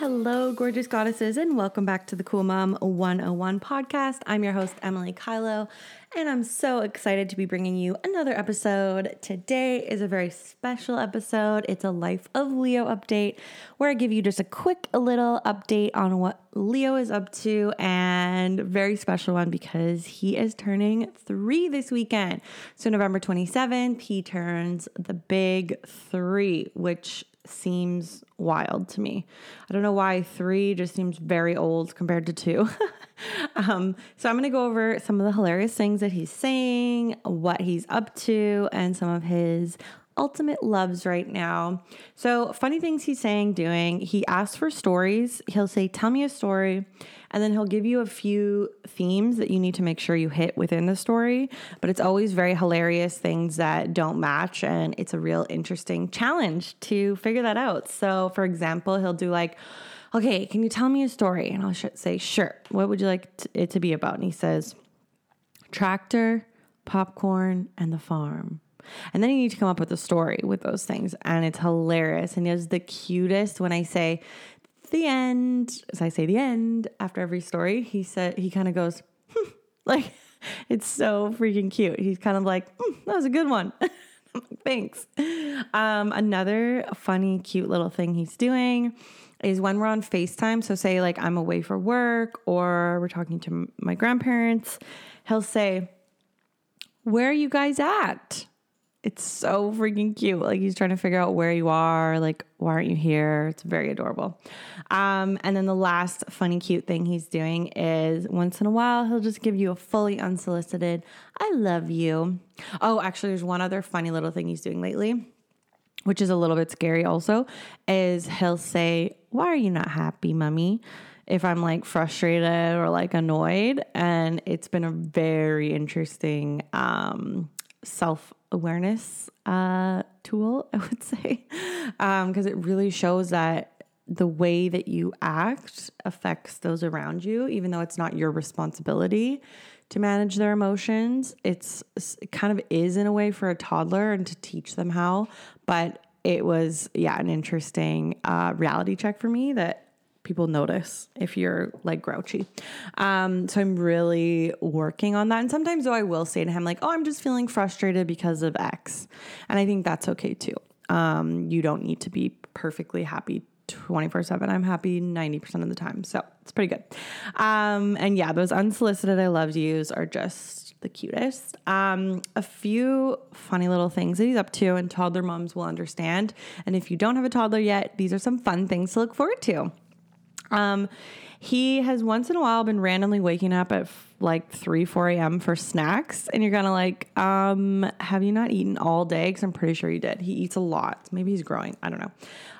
Hello, gorgeous goddesses, and welcome back to the Cool Mom 101 podcast. I'm your host, Emily Kylo, and I'm so excited to be bringing you another episode. Today is a very special episode. It's a Life of Leo update where I give you just a quick little update on what Leo is up to, and very special one because he is turning three this weekend. So, November 27th, he turns the big three, which seems wild to me. I don't know why three just seems very old compared to two. um, so I'm going to go over some of the hilarious things that he's saying, what he's up to, and some of his ultimate loves right now. So, funny things he's saying, doing. He asks for stories. He'll say, Tell me a story. And then he'll give you a few themes that you need to make sure you hit within the story. But it's always very hilarious things that don't match. And it's a real interesting challenge to figure that out. So, for example, he'll do like, Okay, can you tell me a story? And I'll say, Sure. What would you like it to be about? And he says, Tractor, popcorn, and the farm. And then you need to come up with a story with those things. And it's hilarious. And it's the cutest when I say, the end. As I say the end after every story, he said, he kind of goes, hmm. like, it's so freaking cute. He's kind of like, hmm, that was a good one. Thanks. Um, another funny, cute little thing he's doing is when we're on FaceTime. So, say, like, I'm away for work or we're talking to my grandparents, he'll say, Where are you guys at? It's so freaking cute. Like he's trying to figure out where you are, like, why aren't you here? It's very adorable. Um, and then the last funny, cute thing he's doing is once in a while, he'll just give you a fully unsolicited, I love you. Oh, actually, there's one other funny little thing he's doing lately, which is a little bit scary also, is he'll say, Why are you not happy, mummy? If I'm like frustrated or like annoyed. And it's been a very interesting um, self awareness uh, tool, I would say, Um, because um, it really shows that the way that you act affects those around you, even though it's not your responsibility to manage their emotions. It's it kind of is in a way for a toddler and to teach them how, but it was yeah an interesting uh, reality check for me that people notice if you're like grouchy. Um, so I'm really working on that. And sometimes though I will say to him like, "Oh, I'm just feeling frustrated because of X," and I think that's okay too. Um, you don't need to be perfectly happy 24 7. I'm happy 90% of the time. So it's pretty good. Um, and yeah, those unsolicited I love yous are just the cutest. Um, a few funny little things that he's up to, and toddler moms will understand. And if you don't have a toddler yet, these are some fun things to look forward to. Um, he has once in a while been randomly waking up at like 3, 4 a.m. for snacks. And you're of like, um, have you not eaten all day? Because I'm pretty sure you did. He eats a lot. Maybe he's growing. I don't know.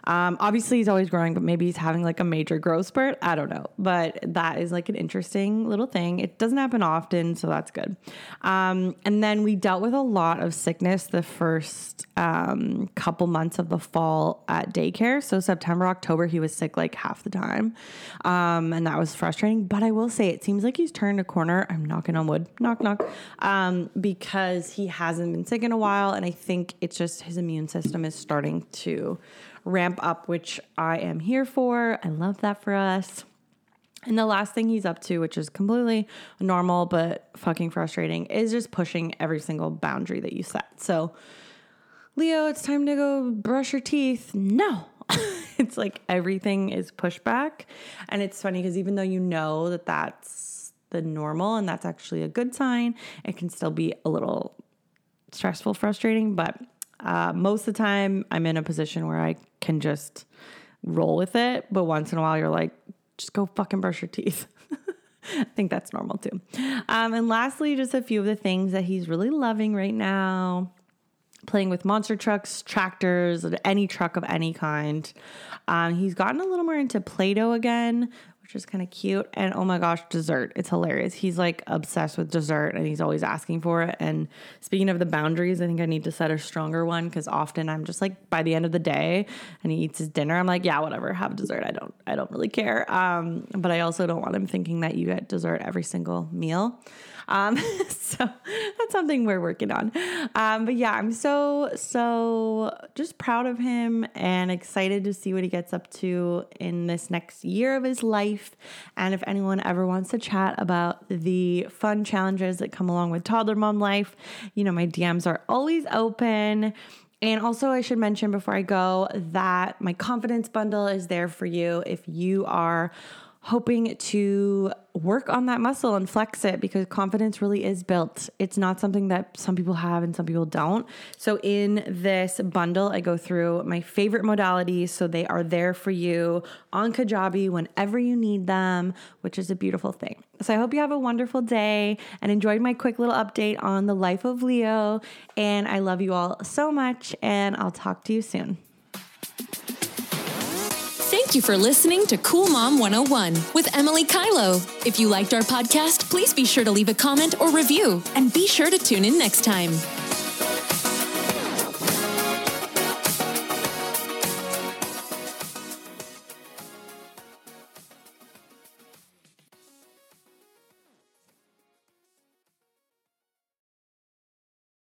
Um, obviously, he's always growing, but maybe he's having like a major growth spurt. I don't know. But that is like an interesting little thing. It doesn't happen often, so that's good. Um, and then we dealt with a lot of sickness the first um, couple months of the fall at daycare. So September, October, he was sick like half the time. Um, and that was frustrating. But I will say, it seems like he's turned a corner. I'm knocking on wood, knock, knock, um, because he hasn't been sick in a while. And I think it's just his immune system is starting to ramp up, which I am here for. I love that for us. And the last thing he's up to, which is completely normal but fucking frustrating, is just pushing every single boundary that you set. So, Leo, it's time to go brush your teeth. No. it's like everything is pushback. And it's funny because even though you know that that's the normal and that's actually a good sign, it can still be a little stressful, frustrating. But uh, most of the time, I'm in a position where I can just roll with it. But once in a while, you're like, just go fucking brush your teeth. I think that's normal too. Um, and lastly, just a few of the things that he's really loving right now playing with monster trucks, tractors, any truck of any kind. Um, he's gotten a little more into Play Doh again, which is kind of cute. And oh my gosh, dessert. It's hilarious. He's like obsessed with dessert and he's always asking for it. And speaking of the boundaries, I think I need to set a stronger one because often I'm just like by the end of the day and he eats his dinner, I'm like, yeah, whatever, have dessert. I don't I don't really care. Um, but I also don't want him thinking that you get dessert every single meal. Um, so that's something we're working on. Um, but yeah, I'm so, so just proud of him and excited to see what he gets up to in this next year of his life. And if anyone ever wants to chat about the fun challenges that come along with toddler mom life, you know, my DMs are always open. And also, I should mention before I go that my confidence bundle is there for you if you are hoping to work on that muscle and flex it because confidence really is built. It's not something that some people have and some people don't. So, in this bundle, I go through my favorite modalities. So, they are there for you on Kajabi whenever you need them, which is a beautiful thing. So, I hope you have a wonderful day and enjoyed my quick little update on the life of Leo. And I love you all so much, and I'll talk to you soon. Thank you for listening to Cool Mom 101 with Emily Kylo. If you liked our podcast, please be sure to leave a comment or review and be sure to tune in next time.